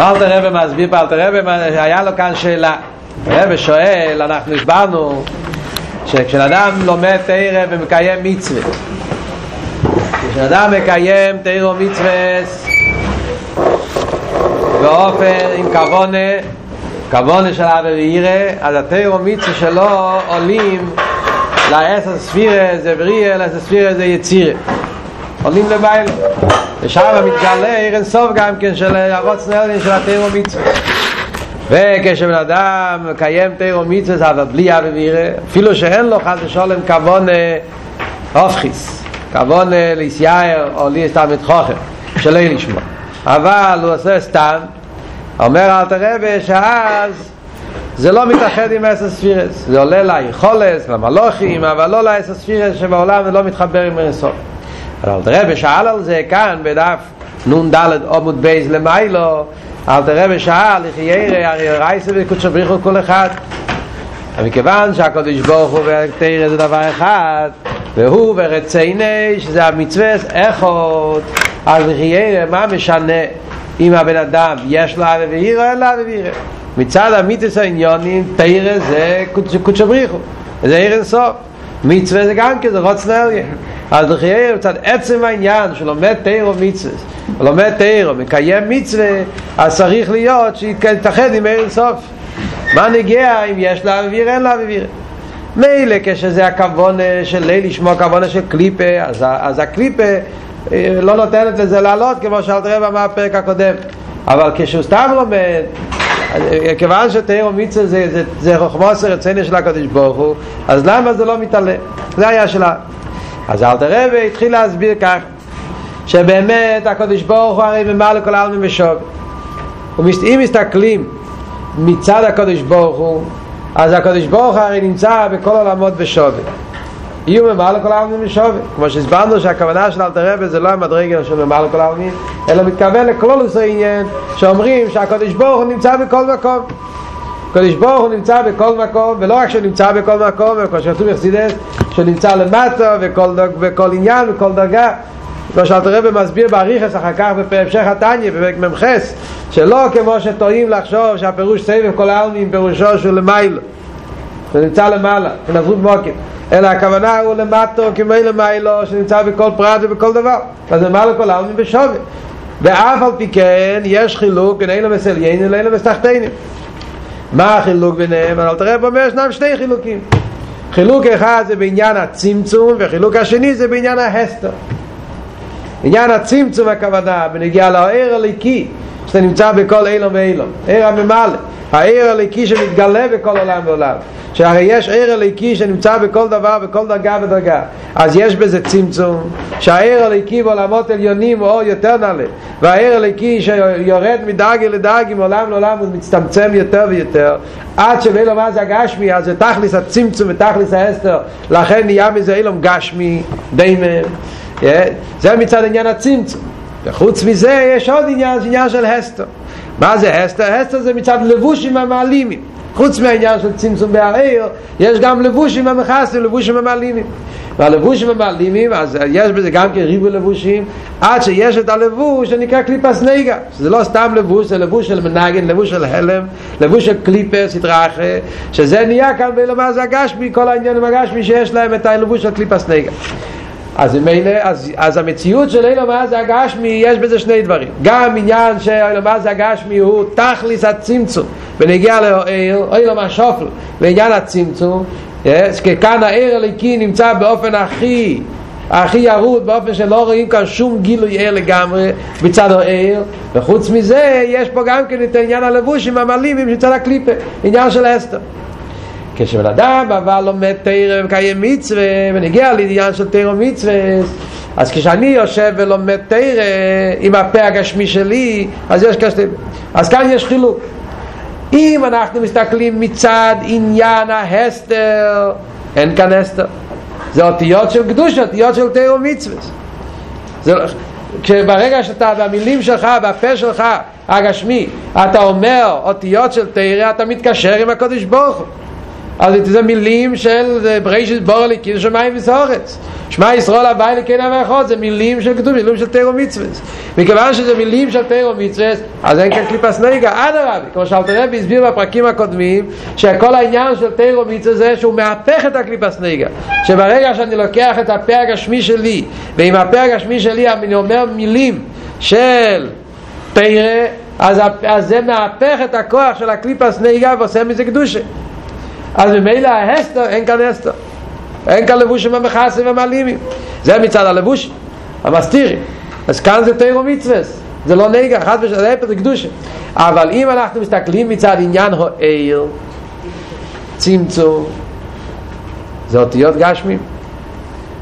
אלתר רבי מסביר פה, אלתר רבי, היה לו כאן שאלה. רבי שואל, אנחנו הסברנו שכשאדם לומד תרא ומקיים מצווה, כשאדם מקיים תרא ומצווה באופן עם כוונה, כוונה של אבא וירא, אז התרא ומצווה שלו עולים לאסס ספירה זה בריאה, לאסס ספירה זה יצירה. עולים למעלה. ושם מתגלה עיר אינסוף גם כן של הרוץ נרדין של התירו מצווה. וכשבן אדם מקיים תירו מצווה אבל בלי אבי וירא, אפילו שאין לו חד ושולם כבון אופחיס, כבון ליסייר או לי סתם את חוכם, שלא לשמוע. אבל הוא עושה סתם, אומר אל תרבה שאז זה לא מתאחד עם אסס ספירס, זה עולה ליכולס, למלוכים, אבל לא לאסס ספירס שבעולם זה לא מתחבר עם אינסוף. אבל אלתר שאל על זה כאן בדף נ"ד עמוד בייז למיילו אלתר רבי שאל ירא הרי רייסה וקודשו בריחו כל אחד. מכיוון שהקדוש ברוך הוא ותרא זה דבר אחד והוא ורצייני שזה המצווה איכות. אז ירא מה משנה אם הבן אדם יש לו אבי ואירו אין לו אבי ואירו מצד המיתוס העניונים תרא זה קודשו בריחו. זה עיר אינסוף מצווה זה גם כזה רוץ נריה אז לחייר מצד עצם העניין שלומד תירו מצווה לומד תירו, מקיים מצווה אז צריך להיות שיתאחד עם עיר סוף. מה נגיע? אם יש לה אוויר אין לה אוויר. מילא כשזה הכוון של ליל לשמוע כוון של קליפה אז, אז הקליפה לא נותנת לזה לעלות כמו שאלת רבע מהפרק הקודם. אבל כשהוא סתם לומד כיוון שתאיר ומצווה זה, זה, זה חוכמוס רציני של הקדוש ברוך הוא אז למה זה לא מתעלה? זה היה שלה אז אל תראה והתחיל להסביר כך שבאמת הקדוש ברוך הוא הרי ממלא כל העלמין ושוב. אם מסתכלים מצד הקדוש ברוך הוא אז הקדוש ברוך הוא הרי נמצא בכל עולמות בשווה יהיו ממעל כל העלמין בשווה כמו שהסברנו שהכוונה של אלתר רבי זה לא המדרגה של ממעל כל העלמין אלא מתכוון לכל עניין שאומרים שהקדוש ברוך הוא נמצא בכל מקום הקדוש ברוך הוא נמצא בכל מקום ולא רק שהוא נמצא בכל מקום כמו שכתוב יחסידס שהוא נמצא למטה וכל, דג, וכל עניין וכל דרגה. כמו שאלתר רבי מסביר באריכס אחר כך בהמשך התניא בפרק ממחס שלא כמו שטועים לחשוב שהפירוש סבב כל העלמין פירושו שהוא למעלה. זה נמצא למעלה, כנזרות מוקים אלא הכוונה הוא למטו כמי למיילו שנמצא בכל פרט ובכל דבר. אז זה מעלה כל העלמין בשווה. ואף על פי כן יש חילוק בין אלה מסליינים לאלה מסתחתנים מה החילוק ביניהם? תראה פה אומר ישנם שני חילוקים. חילוק אחד זה בעניין הצמצום וחילוק השני זה בעניין ההסתר. עניין הצמצום הכוונה בנגיע לעיר הליקי שאתה נמצא בכל אילום ואילום. עיר הממלא העיר הליקי שמתגלה בכל עולם ועולם שהרי יש עיר הליקי שנמצא בכל דבר בכל דרגה ודרגה. אז יש בזה צמצום שהעיר הליקי בעולמות עליונים הוא יותר נעלה והעיר הליקי שיורד מדרגי לדרגי מעולם לעולם הוא מצטמצם יותר ויותר עד שבאילום אז הגשמי אז זה תכליס הצמצום ותכליס ההסתר. לכן נהיה מזה אילום גשמי דיימן זה מצד עניין הצמצום. וחוץ מזה יש עוד עניין, עניין של הסתר מה זה הסתר? הסתר זה מצד לבושים המעלימים חוץ מהעניין של צמצום בהעיר יש גם לבושים המכסים, לבושים המעלימים והלבושים המעלימים אז יש בזה גם כן ריבו לבושים עד שיש את הלבוש שנקרא קליפס נגע זה לא סתם לבוש, זה לבוש של מנגן, לבוש של הלם לבוש של קליפס, התרחה שזה נהיה כאן בלמה זה הגשמי כל העניין עם הגשמי שיש להם את הלבוש של קליפס נגע אז מילא, אז, אז המציאות של אילום אז הגשמי יש בזה שני דברים. גם עניין שאילום אז הגשמי הוא תכליס הצמצום. ונגיע לאילום השופל. לעניין הצמצום yes, כי כאן העיר הליקי נמצא באופן הכי הכי ירוד באופן שלא רואים כאן שום גילוי עיר לגמרי מצד העיר. וחוץ מזה יש פה גם כן את העניין הלבושים המעלימים מצד הקליפה. עניין של אסתר כשבן אדם אבל לומד תרא ומקיים מצווה ונגיע לעניין של תרא מצווה אז כשאני יושב ולומד תרא עם הפה הגשמי שלי אז יש כשתי אז כאן יש חילוק. אם אנחנו מסתכלים מצד עניין ההסתר אין כאן הסתר. זה אותיות של קדוש, אותיות של תרא מצווה זה, כשברגע שאתה במילים שלך, בפה שלך הגשמי אתה אומר אותיות של תרא אתה מתקשר עם הקודש ברוך הוא אז זה מילים של בראשית בור אליקין שמיים וסורץ שמע ישראל הווי לכן המאחוד זה מילים של כתוב, מילים של תירו מצווה מכיוון שזה מילים של תירו מצווה אז אין כאן קליפס נגע, עד הרבי כמו שאלת רבי הסביר בפרקים הקודמים שכל העניין של תירו מצווה זה שהוא מהפך את הקליפס נגע שברגע שאני לוקח את הפה הגשמי שלי ועם הפה הגשמי שלי אני אומר מילים של תירה אז, אז זה מהפך את הכוח של הקליפס נהיגה ועושה מזה קדושה אז ממילא ההסתר, אין כאן הסתר. אין כאן לבושים המכסים והמעלימים. זה מצד הלבושים, המסתירים אז כאן זה תירו מצווס. זה לא נהיגה, חד ושל להפך זה קדושה. אבל אם אנחנו מסתכלים מצד עניין העיר צמצום זה אותיות גשמים.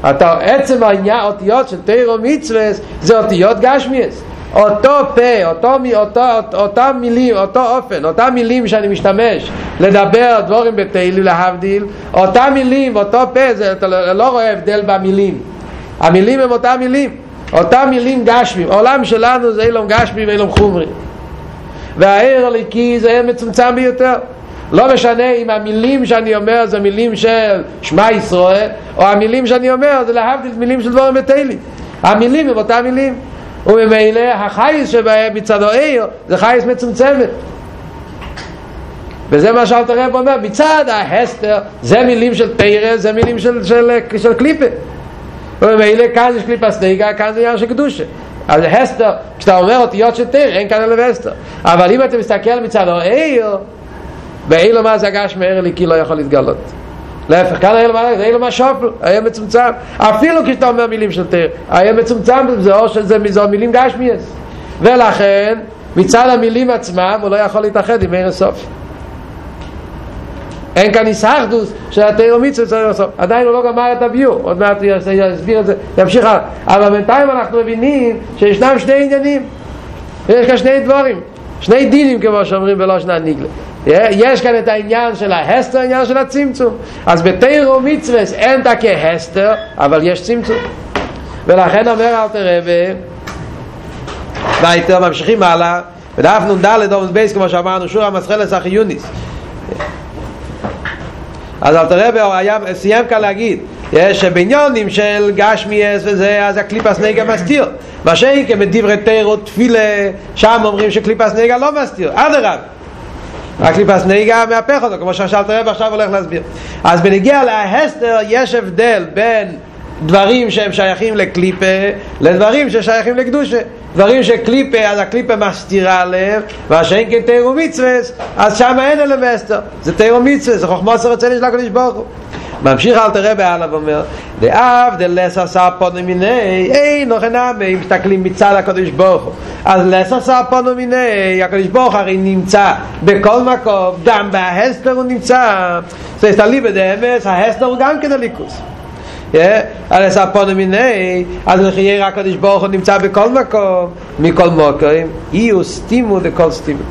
אתה, עצם העניין, אותיות של תירו מצווס זה אותיות גשמיאס אותו פה, אותו, אותו, אותם מילים, אותו אופן, אותם מילים שאני משתמש לדבר דבורים בתהילי להבדיל, אותם מילים, אותו פה, זה, אתה לא רואה הבדל במילים. המילים הם אותם מילים, אותם מילים גשמים. העולם שלנו זה אילום גשמי ואילום חומרי. והעיר הליקי זה מצומצם ביותר. לא משנה אם המילים שאני אומר זה מילים של שמע ישראל, או המילים שאני אומר זה להבדיל מילים של דבורים בתהילי. המילים הם אותם מילים. וממילא החייס שבהם מצד העיר זה חייס מצומצמת. וזה מה שאלת הרב אומר מצד ההסתר זה מילים של תרא זה מילים של, של, של, של קליפה. וממילא כאן יש קליפה סנגה כאן זה עניין של קדושה. אז הסתר כשאתה אומר אותיות של תרא אין כאן אלף הסתר. אבל אם אתה מסתכל מצד העיר ואילו מה זה הגש מהר לי כי לא יכול להתגלות להפך, כאן היה לו מה, היה לו מה שופל, היה מצומצם. אפילו כשאתה אומר מילים של תר היה מצומצם זה או שזה מזו מילים גשמיאס. ולכן מצד המילים עצמם הוא לא יכול להתאחד עם ערב סוף. אין כאן איסאחדוס של התיאור מצווה צריך לעשות עדיין הוא לא גמר את הביור. עוד מעט הוא יסביר את זה. ימשיך הלאה. אבל בינתיים אנחנו מבינים שישנם שני עניינים. יש כאן שני דבורים שני דינים כמו שאומרים בלושן הניגלה יש כאן את העניין של ההסתר, העניין של הצמצום. אז בתירו מצווס אין תקה הסתר אבל יש צמצום. ולכן אומר אל תרבה והיתר ממשיכים הלאה ודף נ"ד דומס בייס כמו שאמרנו שור המסחלס החיוניס אז אל תרבה היה סיים כאן להגיד יש שבעניונים של גשמיאס וזה אז הקליפס נגע מסתיר. מה שאין בדברי תירו תפילה שם אומרים שקליפס נגע לא מסתיר. אדרבה רק ליפס נהיגה מהפך אותו, כמו ששאלת רב עכשיו הולך להסביר. אז בנגיע להסתר יש הבדל בין דברים שהם שייכים לקליפה לדברים ששייכים לקדושה. דברים שקליפה, אז הקליפה מסתירה לב, מה שאין כן תירו מצווה, אז שם אין אלף אסתר. זה תירו מצווה, זה חוכמה שרוצה לשלה קודש ברוך הוא. ממשיך אל תראה בעלה ואומר דאב דלס עשה פונו מיני אין נוכן אם מסתכלים מצד הקדוש ברוך הוא אז לס עשה פונו מיני הקדוש ברוך הרי נמצא בכל מקום גם בהסתר הוא נמצא זה הסתלי בדאמס ההסתר הוא גם כן הליכוס על עשה פונו מיני אז לחייר הקדוש ברוך הוא נמצא בכל מקום מכל מוקרים. יהיו סתימו דכל סתימו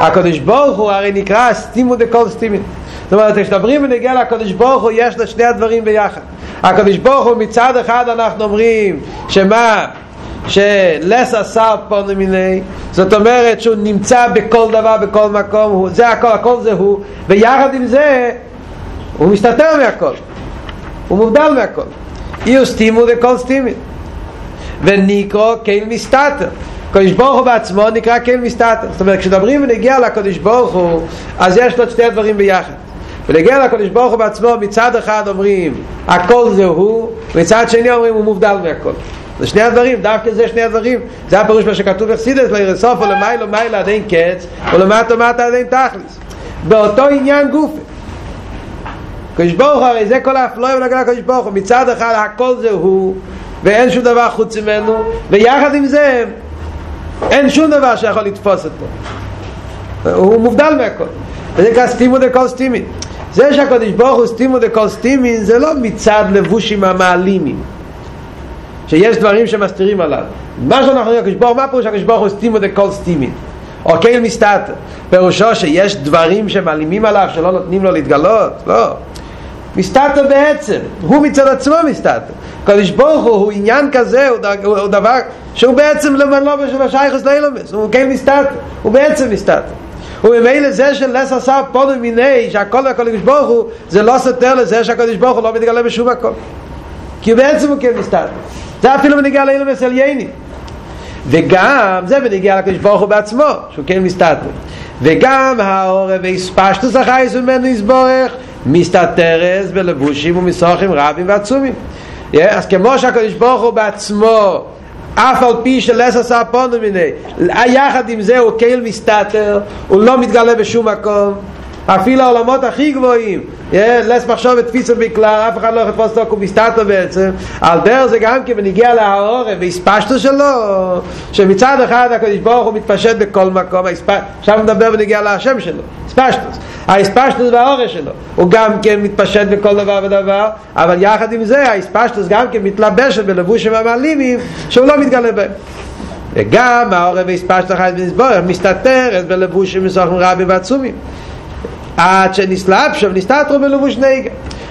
הקדוש ברוך הוא הרי נקרא סתימו דכל סתימו זאת אומרת, כשדברים ונגיע לקדוש ברוך הוא, יש לו שני הדברים ביחד. הקדוש ברוך הוא מצד אחד אנחנו אומרים שמה? שלס עשר פונו מיני זאת אומרת שהוא נמצא בכל דבר בכל מקום הוא, זה הכל, הכל זה הוא. ויחד עם זה הוא מסתתר מהכל הוא מובדל מהכל. אי סתימו דכל סתימי. וניקרו קייל מסתתר. קדוש ברוך הוא בעצמו נקרא קייל מסתתר. זאת אומרת כשדברים ונגיע לקדוש ברוך הוא אז יש לו שתי הדברים ביחד. ולגיע לקדוש ברוך הוא בעצמו מצד אחד אומרים הכל זה הוא מצד שני אומרים הוא מובדל מהכל. זה שני הדברים, דווקא זה שני הדברים. זה הפירוש מה שכתוב בחסידס לרסוף או למיילו מיילו עד אין קץ ולמטה מטה עד אין תכלס. באותו עניין גופה קדוש ברוך הרי זה כל האפלואים לגבי הקדוש ברוך הוא מצד אחד הכל זה הוא ואין שום דבר חוץ ממנו ויחד עם זה אין שום דבר שיכול לתפוס אותו. הוא מובדל מהכל. וזה נקרא סתימו דקול סתימית זה שהקדוש ברוך הוא סתימו דקול סתימין זה לא מצד לבושים המעלימים שיש דברים שמסתירים עליו. מה שאנחנו רואים הקדוש ברוך מה פירוש הקדוש ברוך הוא סתימו דקול סתימין או קייל מסתת. פירושו שיש דברים שמעלימים עליו שלא נותנים לו להתגלות? לא מסתת בעצם. הוא מצד עצמו מסתת הקדוש ברוך הוא הוא עניין כזה הוא, הוא, הוא דבר שהוא בעצם לא בשייכוס לאילומס הוא קייל מסתת הוא בעצם מסתת וממילא זה של לס עשה פונו מיני שהכל הקודש ברוך הוא זה לא סותר לזה שהקודש הוא לא מתגלה בשום מקום. כי הוא בעצם הוא כן מסתדר זה אפילו בניגיע לאילו מסליינים וגם זה בניגיע לקדוש ברוך הוא בעצמו שהוא כן מסתדר וגם העורב והספשטוס החייס ממנו יסבורך מסתתרס בלבושים ומסוכים רבים ועצומים. אז כמו שהקדוש ברוך הוא בעצמו אף על פי שלס עשה פונו מיני יחד עם זה הוא קהיל מסתתר הוא לא מתגלה בשום מקום אפילו העולמות הכי גבוהים לס מחשוב את תפיסה בכלל אף אחד לא יכול לתפוס הוא מסתתר בעצם. על דרך זה גם כי בניגיע להעורב והספשטו שלו שמצד אחד הקדוש ברוך הוא מתפשט בכל מקום עכשיו מדבר בניגיע להשם שלו הספשטוס ההספשטוס והאורש שלו הוא גם כן מתפשט בכל דבר ודבר אבל יחד עם זה ההספשטוס גם כן מתלבשת בלבושים המעלימים שהוא לא מתגלה בהם. וגם העורב והספשטוס החייס בנסבורך מסתתרת בלבושים מסוכם רבים ועצומים עד שנסלב שם נסתתרו בלבוש נגע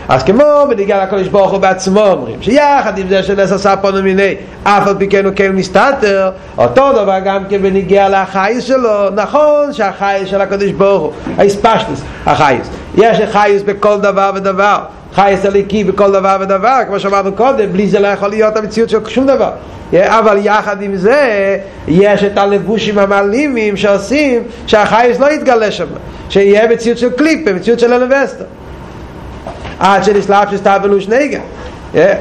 אז כמו בניגע לקודש ברוך הוא בעצמו אומרים שיחד עם זה של עשר ספונו מיני אף על פי כן מסתתר אותו דבר גם כן בניגע לחייס שלו. נכון שהחייס של הקודש ברוך הוא האספשטוס החייס. יש חייס בכל דבר ודבר חייס הליקי בכל דבר ודבר כמו שאמרנו קודם בלי זה לא יכול להיות המציאות של שום דבר. אבל יחד עם זה יש את הלבושים המעלימים שעושים שהחייס לא יתגלה שם שיהיה מציאות של קליפה, מציאות של אלווסטר עד שנסלאפ שסתבלו שנגה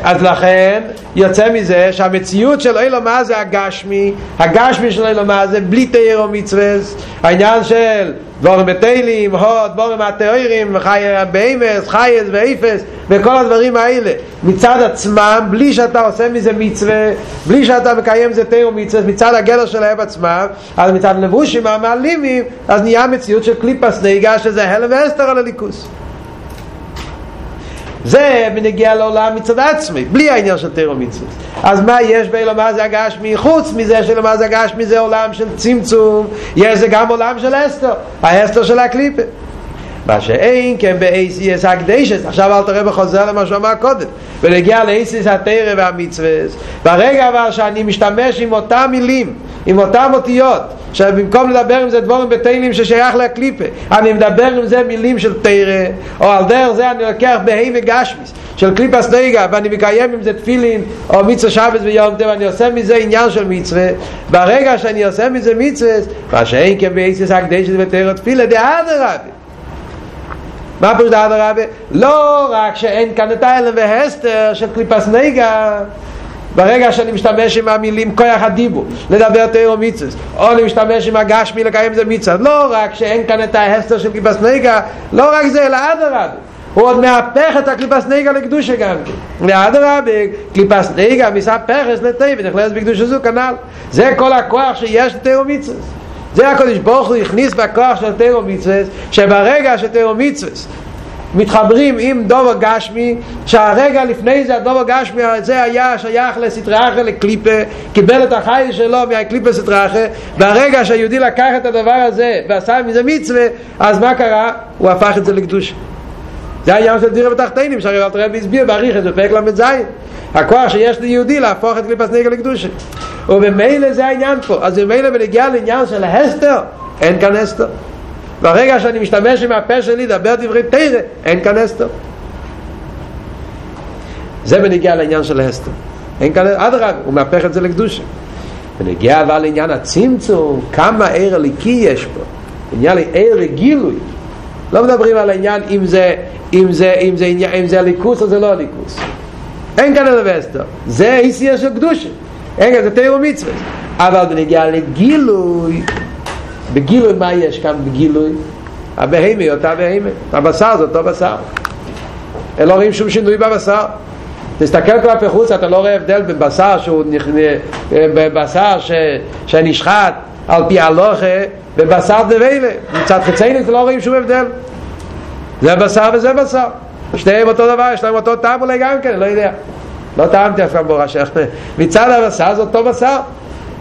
אז לכן יוצא מזה שהמציאות של אילו מה זה הגשמי הגשמי של אילו מה זה בלי תאיר או מצווס העניין של דבורים בטיילים, הוד, דבורים מהתאירים חי באמס, חייס ואיפס וכל הדברים האלה. מצד עצמם בלי שאתה עושה מזה מצווה בלי שאתה מקיים מזה תאיר או מצווס מצד הגדר שלהם עצמם אז מצד לבושים המעלימים אז נהיה מציאות של קליפס נהיגה שזה הלם ואסתר על הליכוס זה בנגיע לעולם מצד עצמי, בלי העניין של תירו מצווה. אז מה יש באילו מה זה הגשמי? חוץ מזה שלו מה זה הגשמי זה עולם של צמצום, יש זה גם עולם של אסתר, האסתר של הקליפה. מה שאין כן באייסיס הקדשס עכשיו אל תראה בחוזר למה שהוא אמר קודם. ונגיע לאייסיס התרא והמצווה ברגע אבל שאני משתמש עם אותם מילים עם אותם אותיות שבמקום לדבר עם זה דבורים בתהילים ששייך לקליפה אני מדבר עם זה מילים של תרא או על דרך זה אני לוקח בהי וגשמיס של קליפה סטייגה ואני מקיים עם זה תפילין או מצווה שבת ויום טבע ואני עושה מזה עניין של מצווה. ברגע שאני עושה מזה מצווה מה שאין כן באייסיס הקדשס ותרא תפילה דעד רבי מה פירוש הרבה? לא רק שאין כאן את האלם והסתר של קליפס נגע ברגע שאני משתמש עם המילים כוח הדיבו לדבר תאיר מיצס או אני משתמש עם הגשמי לקיים זה מיצס לא רק שאין כאן את ההסתר של קליפס נגע לא רק זה אלא עד הרבה הוא עוד מהפך את הקליפס נגע לקדושה גם. ועד הרבה קליפס נגע מספחס לטי ונכנס בקדושה זו כנל. זה כל הכוח שיש לתאיר מיצס זה הקודש ברוך הוא הכניס בכוח של תירו מצווה שברגע שתירו מצווה מתחברים עם דובר גשמי שהרגע לפני זה הדובר גשמי זה היה שייך לסטראחה לקליפה קיבל את החי שלו מהקליפה סטראחה והרגע שהיהודי לקח את הדבר הזה ועשה מזה מצווה אז מה קרה? הוא הפך את זה לקדוש זה העניין של דירה בתחתינים שהרי אלתר רבי הסביר בעריך את זה פרק ל"ז. הכוח שיש ליהודי להפוך את קליפת נגע לקדושה. ובמילא זה העניין פה. אז במילא בנגיע לעניין של ההסתר אין כאן הסתר. ברגע שאני משתמש עם הפה שלי לדבר דברי תרא אין כאן הסתר. זה בנגיע לעניין של ההסתר. אין כאן, אדרבה, הוא מהפך את זה לקדושה. ונגיע אבל לעניין הצמצום כמה עיר הליקי יש פה? עניין עיר הגילוי לא מדברים על העניין אם זה אם זה אם זה אם זה הליכוס או זה לא הליכוס. אין כאן אלא ואסתר זה איסיה של קדושה אין כאן זה תאיר ומצווה. אבל בנגיע לגילוי בגילוי מה יש כאן בגילוי? הבהמי אותה בהמי הבשר זה אותו בשר. אין לא רואים שום שינוי בבשר. תסתכל כלפי חוץ אתה לא רואה הבדל בבשר שהוא בבשר ש... שנשחט על פי הלוכה בבשר דביילה מצד חצייני לא רואים שום הבדל. זה בשר וזה בשר. שניהם אותו דבר, יש להם אותו טעם אולי גם כן, לא יודע. לא טעמתי אף פעם בורא מצד הבשר זה אותו בשר.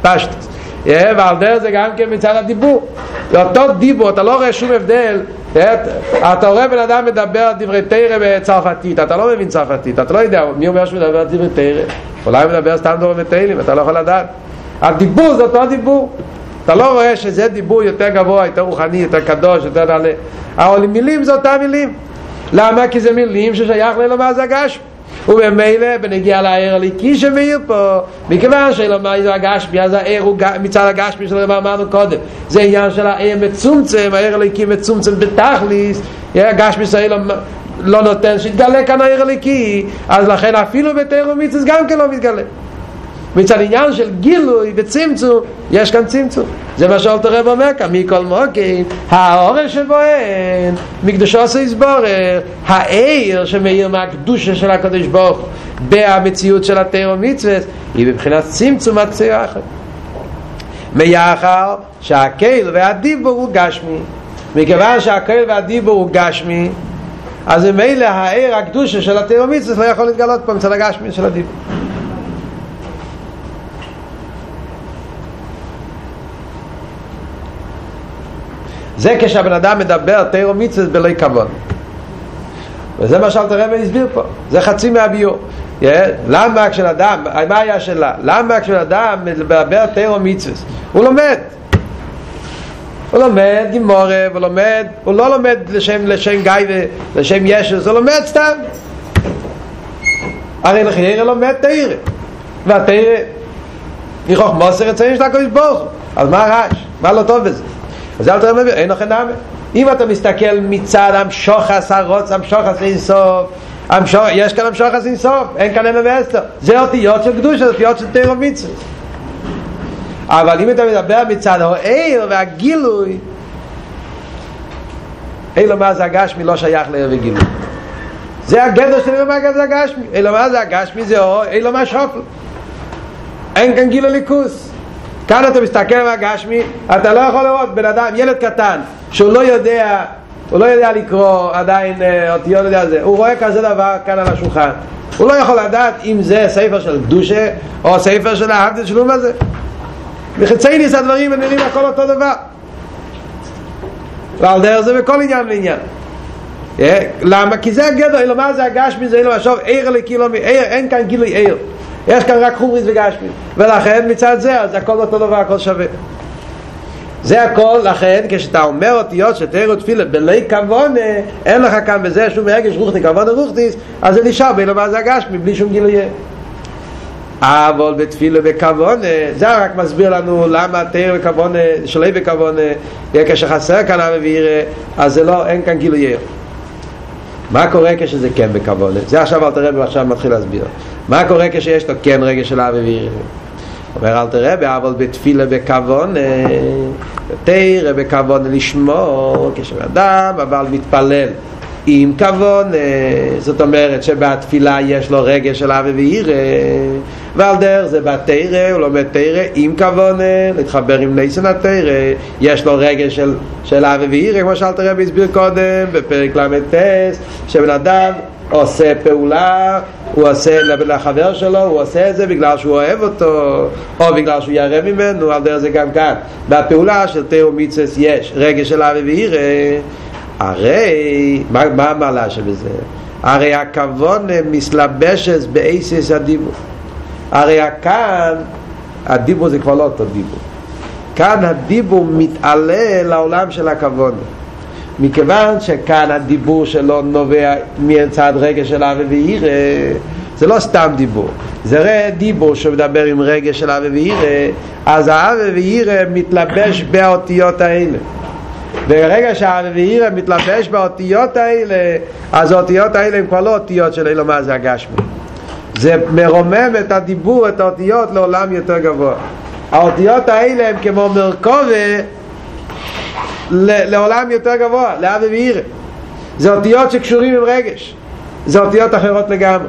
פשטוס ועל דרך זה גם כן מצד הדיבור. זה אותו דיבור, אתה לא רואה שום הבדל. אתה רואה בן אדם מדבר דברי תרא בצרפתית אתה לא מבין צרפתית, אתה לא יודע מי אומר שהוא מדבר דברי תרא. אולי מדבר סתם דברי תהילים, אתה לא יכול לדעת. הדיבור זה אותו דיבור אתה לא רואה שזה דיבור יותר גבוה, יותר רוחני, יותר קדוש, יותר נעלה. אבל מילים זה אותם מילים. למה? כי זה מילים ששייך ללומד זה הגשמי. ובמילא בנגיע לעיר הליקי שמאיר פה מכיוון שלמה זה הגשמי אז העיר הוא מצד הגשמי שלו מה אמרנו קודם זה עניין של העיר מצומצם העיר הליקי מצומצם בתכליס הגשמי של לא נותן שיתגלה כאן העיר הליקי אז לכן אפילו בתאר ומיצוס גם כן לא מתגלה מצד עניין של גילוי וצמצום יש כאן צמצום. זה מה שאלת הרב אומר כאן מכל מוקין האורן שבוהן מקדושו עשו יסבורר העיר שמאיר מהקדושה של הקדוש ברוך במציאות של התאר ומצווה היא בבחינת צמצום הציר אחר מיחר שהקהל והדיבור הוא גשמי מכיוון שהקהל והדיבור הוא גשמי אז ממילא העיר הקדושה של התאר ומצווה לא יכול להתגלות פה מצד הגשמי של הדיבור זה כשהבן אדם מדבר תירו מצווה בלי כבוד. וזה מה שאלת הרב הסביר פה זה חצי מהביור. yeah, למה כשאדם, מה היה השאלה? למה כשאדם מדבר תירו מצווה הוא לומד. הוא לומד גימורה, הוא לומד, הוא לא לומד לשם, לשם גיא ולשם ישס, הוא לומד סתם. הרי לחיירה לומד תירה. והתירה יכוח מוסר אצלנו של הקודש ברוך אז מה הרעש? מה לא טוב בזה? אז אל תראה מביא, אין לכם נאמה אם אתה מסתכל מצד המשוחס הרוץ, המשוחס אינסוף המשוח, יש כאן המשוחס אינסוף, אין כאן אלו ואסתר. זה אותיות של קדושה, זה אותיות של תירו מצווה אבל אם אתה מדבר מצד העיר והגילוי אילו מה זה הגשמי לא שייך לעיר וגילוי. זה הגדר של מה זה הגשמי. אילו מה זה הגשמי זה אילו מה שופל אין כאן גילוי ליכוס כאן אתה מסתכל מהגשמי, אתה לא יכול לראות בן אדם, ילד קטן, שהוא לא יודע, הוא לא יודע לקרוא עדיין אותיות, יודע זה, הוא רואה כזה דבר כאן על השולחן. הוא לא יכול לדעת אם זה ספר של קדושה או ספר של האבדל שלום הזה. מחצי ניס הדברים נראים הכל אותו דבר. ועל דרך זה בכל עניין ועניין. למה? כי זה הגדר, אלא מה זה הגשמי, זה אלא משוב, עיר לקילו, אין כאן גילוי עיר. יש כאן רק חומריס וגשמי ולכן מצד זה אז הכל אותו דבר הכל שווה. זה הכל לכן כשאתה אומר אותיות שתארו תפילה בלי כבונה אין לך כאן בזה שום רגש רוחתי כבונה רוחתיס אז זה נשאר בין מה זה הגשמי בלי שום גילוי אבל בתפילה וכבונה זה רק מסביר לנו למה תאר וכבונה שלי וכבונה כשחסר כאן המביר אז זה לא, אין כאן גילוי מה קורה כשזה כן בכבוד? זה עכשיו אל תראה ועכשיו מתחיל להסביר מה קורה כשיש לו כן רגש של אבי ואירי? אומר אל תראה אבל בתפילה בכבוד תראה בכבוד לשמור כשאדם אבל מתפלל עם כבוד זאת אומרת שבתפילה יש לו רגש של אבי ואירי ועל דרך זה בתרא, הוא לומד תרא עם כוונה, להתחבר עם ניסן התרא, יש לו רגש של, של אבי ואירא, כמו שאלת הרבי הסביר קודם, בפרק ל"ט, שבן אדם עושה פעולה, הוא עושה לחבר שלו, הוא עושה את זה בגלל שהוא אוהב אותו, או בגלל שהוא ירא ממנו, על דרך זה גם כאן. בפעולה של תיאו מיצס יש רגש של אבי ואירא, הרי, מה, מה המעלה שבזה? הרי הכבוד מסלבשת באיסיס הדיבור. הרי כאן הדיבור זה כבר לא אותו דיבור כאן הדיבור מתעלה לעולם של הכבוד מכיוון שכאן הדיבור שלו נובע מצד רגש של אבי ואירא זה לא סתם דיבור זה ראה דיבור שמדבר עם רגש של אבי ואירא אז האבי ואירא מתלבש באותיות האלה ברגע שהאבי ואירא מתלבש באותיות האלה אז האותיות האלה הם כבר לא אותיות של אילו מה זה הגשמי זה מרומם את הדיבור, את האותיות לעולם יותר גבוה. האותיות האלה הם כמו מרכבה לעולם יותר גבוה, לאהבה ויראה. זה אותיות שקשורים עם רגש. זה אותיות אחרות לגמרי.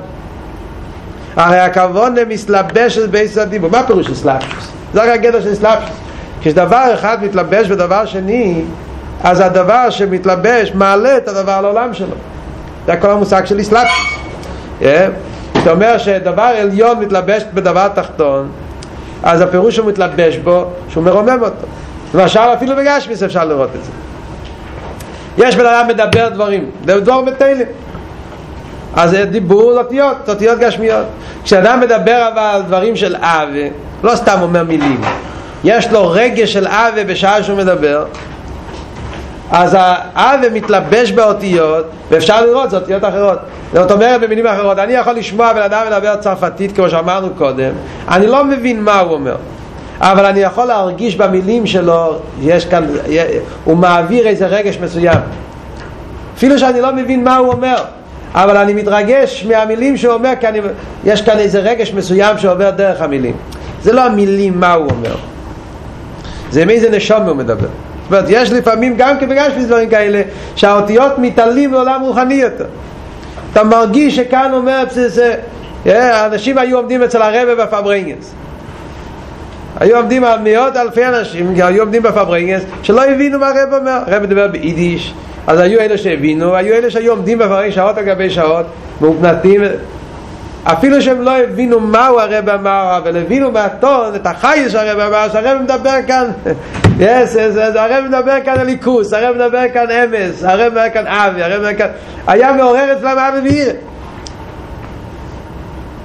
הרי הכוונה מתלבשת באותיות הדיבור. מה פירוש של התלבשות? זה רק הגדר של התלבשות. כשדבר אחד מתלבש בדבר שני, אז הדבר שמתלבש מעלה את הדבר לעולם שלו. זה כל המושג של סלאפשוס. Yeah. זאת אומרת שדבר עליון מתלבש בדבר תחתון אז הפירוש שהוא מתלבש בו שהוא מרומם אותו למשל אפילו בגשמיס אפשר לראות את זה יש בן אדם מדבר דברים דבר בתהילים אז זה דיבור אותיות, אותיות גשמיות כשאדם מדבר אבל דברים של אב לא סתם אומר מילים יש לו רגש של אבה בשעה שהוא מדבר אז האבה מתלבש באותיות ואפשר לראות זה אותיות אחרות. זאת אומרת במילים אחרות אני יכול לשמוע בן אדם מדבר צרפתית כמו שאמרנו קודם אני לא מבין מה הוא אומר. אבל אני יכול להרגיש במילים שלו יש כאן, הוא מעביר איזה רגש מסוים. אפילו שאני לא מבין מה הוא אומר אבל אני מתרגש מהמילים שהוא אומר כי אני, יש כאן איזה רגש מסוים שעובר דרך המילים. זה לא המילים מה הוא אומר. זה מאיזה נשום הוא מדבר זאת אומרת יש לפעמים גם כבגלל שיש דברים כאלה שהאותיות מתעלים לעולם רוחני יותר אתה מרגיש שכאן אומר זה, אנשים היו עומדים אצל הרבי בפברנגס היו עומדים על מאות אלפי אנשים, היו עומדים בפברנגס, שלא הבינו מה הרב אומר. הרב מדבר ביידיש, אז היו אלה שהבינו, היו אלה שהיו עומדים בפברנגס שעות על גבי שעות, מהופנטים, אפילו שהם לא הבינו מהו הרב אמר, אבל הבינו מהטון את החיות שהרב אמר, שהרב מדבר כאן, yes, yes, yes, הרב מדבר כאן על ליכוס, הרב מדבר כאן אמת, הרב מדבר כאן אבי, הרב מדבר כאן, היה מעורר אצלם אבי ואיר.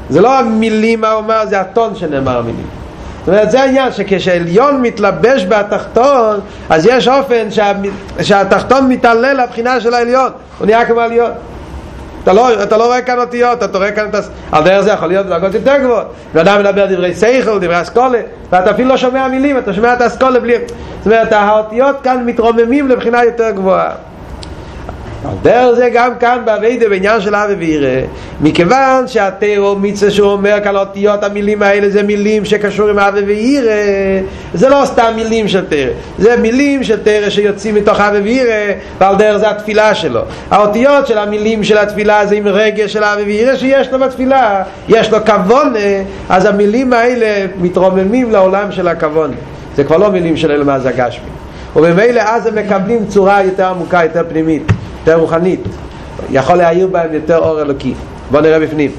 זה לא המילים מה הוא אומר, זה הטון שנאמר המילים. זאת אומרת, זה העניין שכשעליון מתלבש בתחתון, אז יש אופן שה, שהתחתון מתעלה לבחינה של העליון, הוא נהיה כמו עליון. אתה לא, אתה לא רואה כאן אותיות, אתה רואה כאן את הס... על דרך זה יכול להיות דרגות יותר גבוהות. ואדם מדבר דברי סייכל, דברי אסכולה, ואתה אפילו לא שומע מילים, אתה שומע את האסכולה בלי... זאת אומרת, האותיות כאן מתרוממים לבחינה יותר גבוהה. דרך זה גם כאן באביידה בעניין של אבי וירא מכיוון שהתיאו מצווה שהוא אומר כאן אותיות המילים האלה זה מילים שקשור עם אבי וירא זה לא סתם מילים של תרא זה מילים של תרא שיוצאים מתוך אבי וירא ועל דרך זה התפילה שלו. האותיות של המילים של התפילה זה עם רגש של אבי וירא שיש לו בתפילה יש לו כבון אז המילים האלה מתרוממים לעולם של הכבון זה כבר לא מילים של אלמז הגשמי. וממילא אז הם מקבלים צורה יותר עמוקה, יותר פנימית יותר רוחנית. יכול להעיר בהם יותר אור אלוקי. בוא נראה בפנים.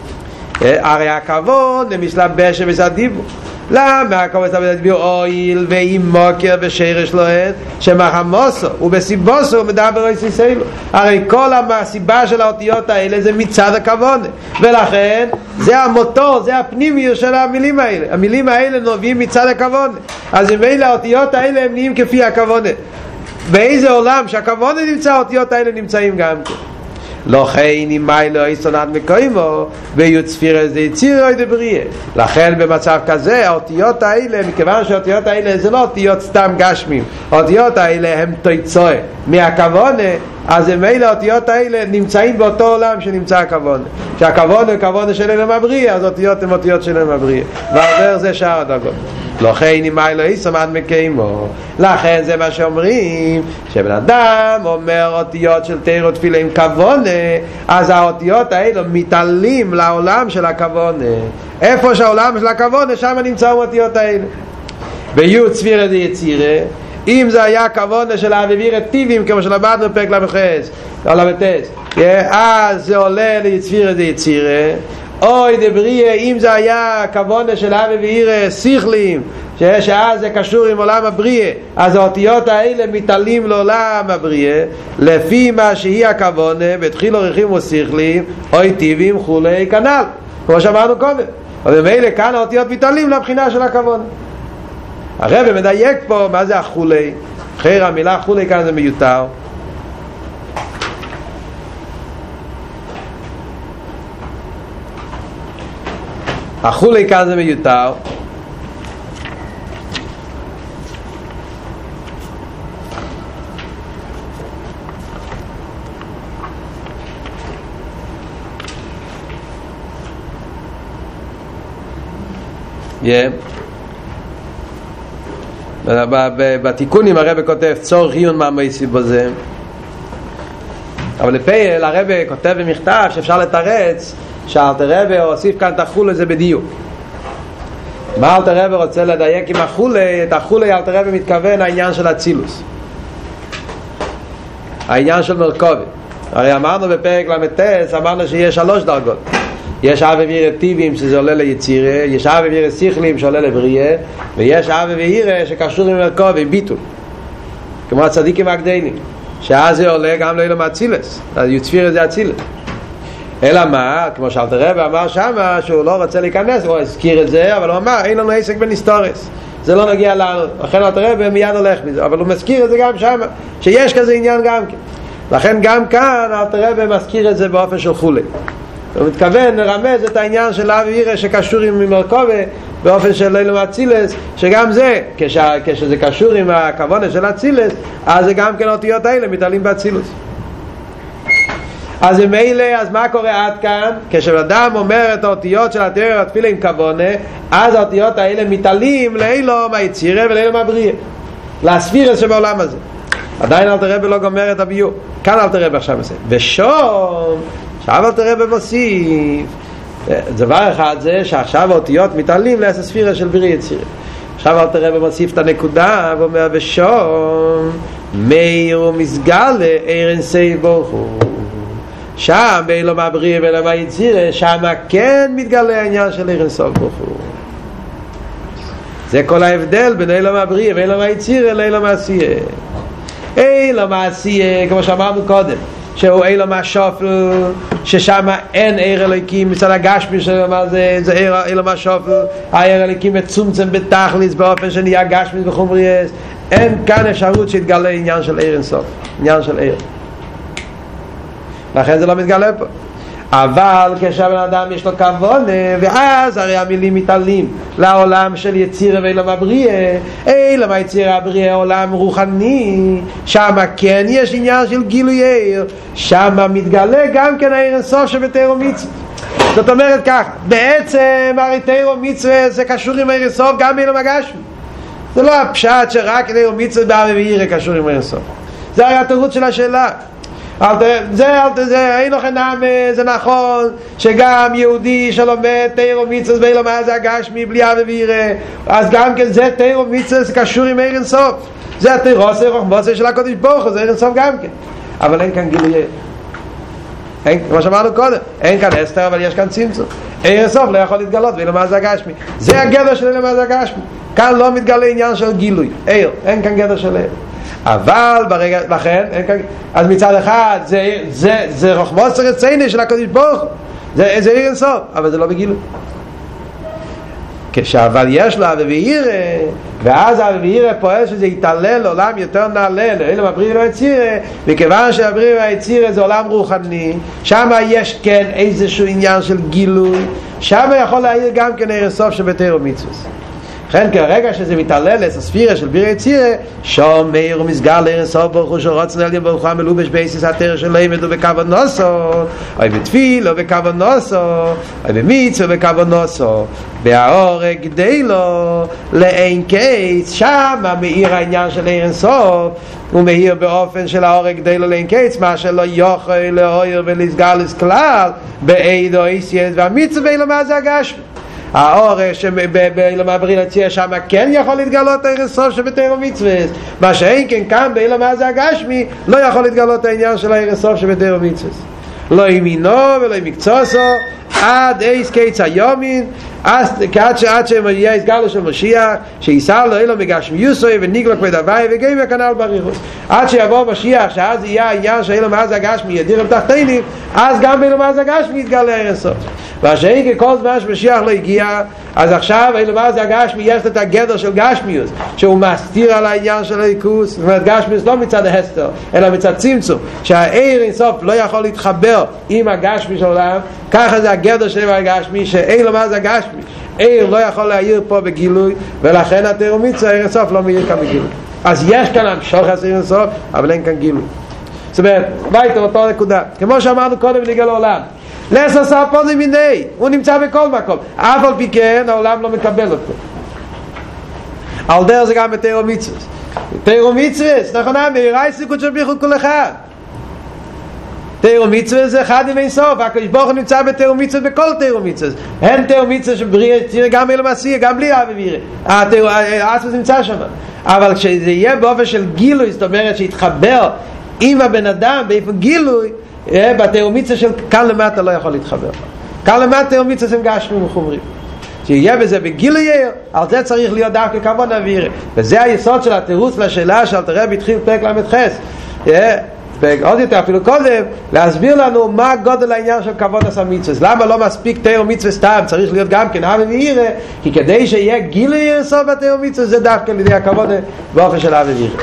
הרי הכבוד למסלבש ומסדיבו למה הכבוד למסלבש אויל ואם מוקר ושרש לוהד שמחמוסו ובסיבוסו מדבר על סיסלו הרי כל הסיבה של האותיות האלה זה מצד הכבוד. ולכן זה המוטור, זה הפנימיות של המילים האלה. המילים האלה נובעים מצד הכבוד. אז אם אלה האותיות האלה הם נהיים כפי הכבוד באיזה עולם שהכבוד נמצא, האותיות האלה נמצאים גם כן. לא חייני אם מי לא איסונת מקוימו ויוצפיר איזה יציר או דבריה לכן במצב כזה האותיות האלה מכיוון שהאותיות האלה זה לא אותיות סתם גשמים האותיות האלה הם תויצוי מהכוונה אז הם אלה האותיות האלה נמצאים באותו עולם שנמצא הכוונה שהכוונה הוא כוונה של אלם הבריא אז אותיות הן אותיות של אלם הבריא ועובר זה שאר הדרגות. חי נימי לא איסם עד מקיימו. לכן זה מה שאומרים שבן אדם אומר אותיות של תירו תפילה עם כוונה אז האותיות האלו מתעלים לעולם של הכוונה איפה שהעולם של הכוונה שם נמצאו האותיות האלה בי' צבירה די יצירה אם זה היה כוונה של האביביר טיבים כמו שלמדנו פרק למחס למטס אז זה עולה ליצביר די יצירה אוי דבריה אם זה היה כוונה של אבי ואירה שיכלים שאז זה קשור עם עולם הבריאה אז האותיות האלה מתעלים לעולם הבריאה. לפי מה שהיא הכוונה בתחיל עורכים ושיכלים אוי טיבים חולי כנ"ל כמו שאמרנו קודם. אבל ממילא כאן האותיות מתעלים לבחינה של הכוונה הרב מדייק פה מה זה החולי אחרי המילה חולי כאן זה מיותר החולי כאן זה מיותר Yeah. בתיקונים הרב כותב צורך עיון מאמייסי בזה. אבל לפייל הרב כותב במכתב שאפשר לתרץ שאלתר רבי הוסיף כאן את החולה זה בדיוק. מה אלתר רבי רוצה לדייק עם החולה את החולה אלתר רבי מתכוון העניין של אצילוס העניין של מרכובת הרי אמרנו בפרק ל"ט אמרנו שיש שלוש דרגות יש אבי וירא טיבים שזה עולה ליצירה יש אבי וירא שיכלים שעולה לבריאה ויש אבי וירא שקשור עם מרכובת ביטול כמו הצדיקים הקדיינים שאז זה עולה גם לאילו מאצילס אז יוצפיר את זה אצילס אלא מה, כמו שאלת הרב אמר שמה שהוא לא רוצה להיכנס, הוא הזכיר את זה, אבל הוא אמר אין לנו עסק בנסתורס זה לא נגיע לנו, לכן אתה רואה מיד הולך מזה, אבל הוא מזכיר את זה גם שם, שיש כזה עניין גם כן. לכן גם כאן אל תראה ומזכיר את זה באופן של חולי. הוא מתכוון לרמז את העניין של אבי עירה שקשור עם מרכובה באופן של לילה אצילס, שגם זה, כש, כשזה קשור עם הכוונה של אצילס, אז זה גם כן אותיות האלה מתעלים באצילוס. אז ממילא, אז מה קורה עד כאן? כשאדם אומר את האותיות של התיאור התפילה עם כוונה, אז האותיות האלה מתעלים לאילו מהיצירה ולאילו מהבריאה. לספירס שבעולם הזה. עדיין אל תראה ולא גומר את הביור. כאן אל תראה עכשיו מסיים. ושום, עכשיו אל תראה ומוסיף. דבר אחד זה שעכשיו האותיות מתעלים לעשר ספירה של ברי יצירה. עכשיו אל תראה ומוסיף את הנקודה ואומר ושום מאיר ומסגל עיר אינסי ברוך שם באילו מהבריא ואילו מהיצירה שם כן מתגלה העניין של עיר אינסוף ברוך זה כל ההבדל בין אילו מהבריא ואילו מהיצירה לאילו מעשייה אילו מעשייה כמו שאמרנו קודם שהוא אילו מהשופל ששם אין עיר אלוקים מצד הגשמי שלו מה זה זה עיר אילו מהשופל העיר אלוקים מצומצם בתכליס באופן שנהיה גשמי וחומריאס אין כאן אפשרות שיתגלה עניין של עיר אינסוף עניין של עיר. לכן זה לא מתגלה פה אבל כשהבן אדם יש לו כבוד ואז הרי המילים מתעלים לעולם של יציר ואילם הבריאה. אילם היציר הבריאה עולם רוחני שם כן יש עניין של גילוי עיר שם מתגלה גם כן העיר הסוף שבתירו מצווה זאת אומרת כך בעצם הרי תירו מצווה זה קשור עם העיר הסוף גם באילם הגשמי. זה לא הפשט שרק תירו מצווה בא ובעיר קשור עם העיר הסוף. זה הרי התירוץ של השאלה אל זה, אל זה, אין לכם נאמה, זה נכון שגם יהודי שלומד תירו מיצוס ואילו מה זה הגשמי בלי אבי וירא אז גם כן זה תירו מיצוס קשור עם עיר אינסוף זה התירוס הרחמוסי של הקודש הוא, זה עיר אינסוף גם כן אבל אין כאן גילוי אין, כמו שאמרנו קודם, אין כאן אסתר אבל יש כאן צמצום עיר אינסוף לא יכול להתגלות ואילו מה זה הגשמי זה הגדר של אילו מה זה הגשמי כאן לא מתגלה עניין של גילוי, עיר, אין כאן גדר של עיר אבל ברגע, לכן, אז מצד אחד זה, זה, זה רחמוס רציני של הקדוש ברוך הוא. זה, זה עיר אינסוף, אבל זה לא בגילוי כשאבל יש לו אבי ואירה ואז אבי ואירה פועל שזה יתעלל לעולם יותר נעלה לאלה מבריא לו יצירה וכיוון שהבריא לו יצירה זה עולם רוחני שם יש כן איזשהו עניין של גילוי. שם יכול להעיר גם כן עיר סוף שבתירו מצווה לכן כרגע שזה מתעלל הספירה של ביר יצירה שום מאיר ומסגר לעיר סוף ברוך הוא שרוצן על ברוך הוא המלובש בייסיס התר של לימד ובקו הנוסו אוי בתפיל ובקו הנוסו אוי במיץ ובקו הנוסו והאור גדי לו לאין קייס שם מאיר העניין של עיר סוף הוא מאיר באופן של האור גדי לו לאין קייס מה שלא יוכל לאויר ולסגר לסכלל בעידו איסייס והמיץ ואילו מה זה הגשם האור שבאילום הבריא לציע שם כן יכול להתגלות העיר סוף שבתירו מצווה מה שאין כן כאן באילום הזה הגשמי לא יכול להתגלות העניין של העיר סוף שבתירו מצווה לא ימינו ולא מקצוסו עד אייס קיץ היומין אז כעד שעד שיהיה הסגלו של משיח שיסר לו אילו מגשמי יוסוי וניגלוק ודווי וגאים וכנל בריחוס עד שיבוא משיח שאז יהיה העניין שאילו מאז הגשמי ידיר תחתינים אז גם באילו מאז הגשמי יתגלה ערסות והשאין ככל זמן שמשיח לא הגיע אז עכשיו אילו מאז הגשמי יש את הגדר של גשמיוס שהוא מסתיר על העניין של הליכוס. זאת אומרת גשמיוס לא מצד ההסתר אלא מצד צמצום שהעיר אינסוף לא יכול להתחבר עם הגשמי של העולם. ככה זה הגדר של הגשמי שאילו מאז הגשמי. עיר לא יכול להעיר פה בגילוי ולכן התיר ומיצה עיר הסוף לא מאיר כאן בגילוי. אז יש כאן המשוך עיר הסוף אבל אין כאן גילוי. זאת אומרת, ביתה אותו נקודה? כמו שאמרנו קודם בניגל העולם לסר ספון מיני הוא נמצא בכל מקום. אף על פי כן העולם לא מקבל אותו. על דרך זה גם בתיר ומיצה תיר ומיצה נכון אמר רייסיקות של ביחוד כל אחד. תירו מצווה זה אחד עם אין סוף הקדוש ברוך נמצא בתירו מצווה בכל תירו מצווה אין תירו מצווה תראה גם אלו מעשייה גם בלי אבי וירא האספוס נמצא שם. אבל כשזה יהיה באופן של גילוי זאת אומרת שיתחבר עם הבן אדם באיפה גילוי בתירו מצווה של כאן למטה לא יכול להתחבר. כאן למטה תירו מצווה הם גשמים וחומרים. שיהיה בזה בגילוי יאיר, על זה צריך להיות דווקא כמון אוויר. וזה היסוד של התירוץ לשאלה שאל תראה בתחיל פרק ל"ח ועוד יותר אפילו קודם, להסביר לנו מה גודל העניין של כבוד עשה מצווה. למה לא מספיק תאו מצווה סתם, צריך להיות גם כן אבי ואירה, כי כדי שיהיה גילוי אינסוף בתאו מצווה זה דווקא לידי הכבוד באופן של אבי ואירה.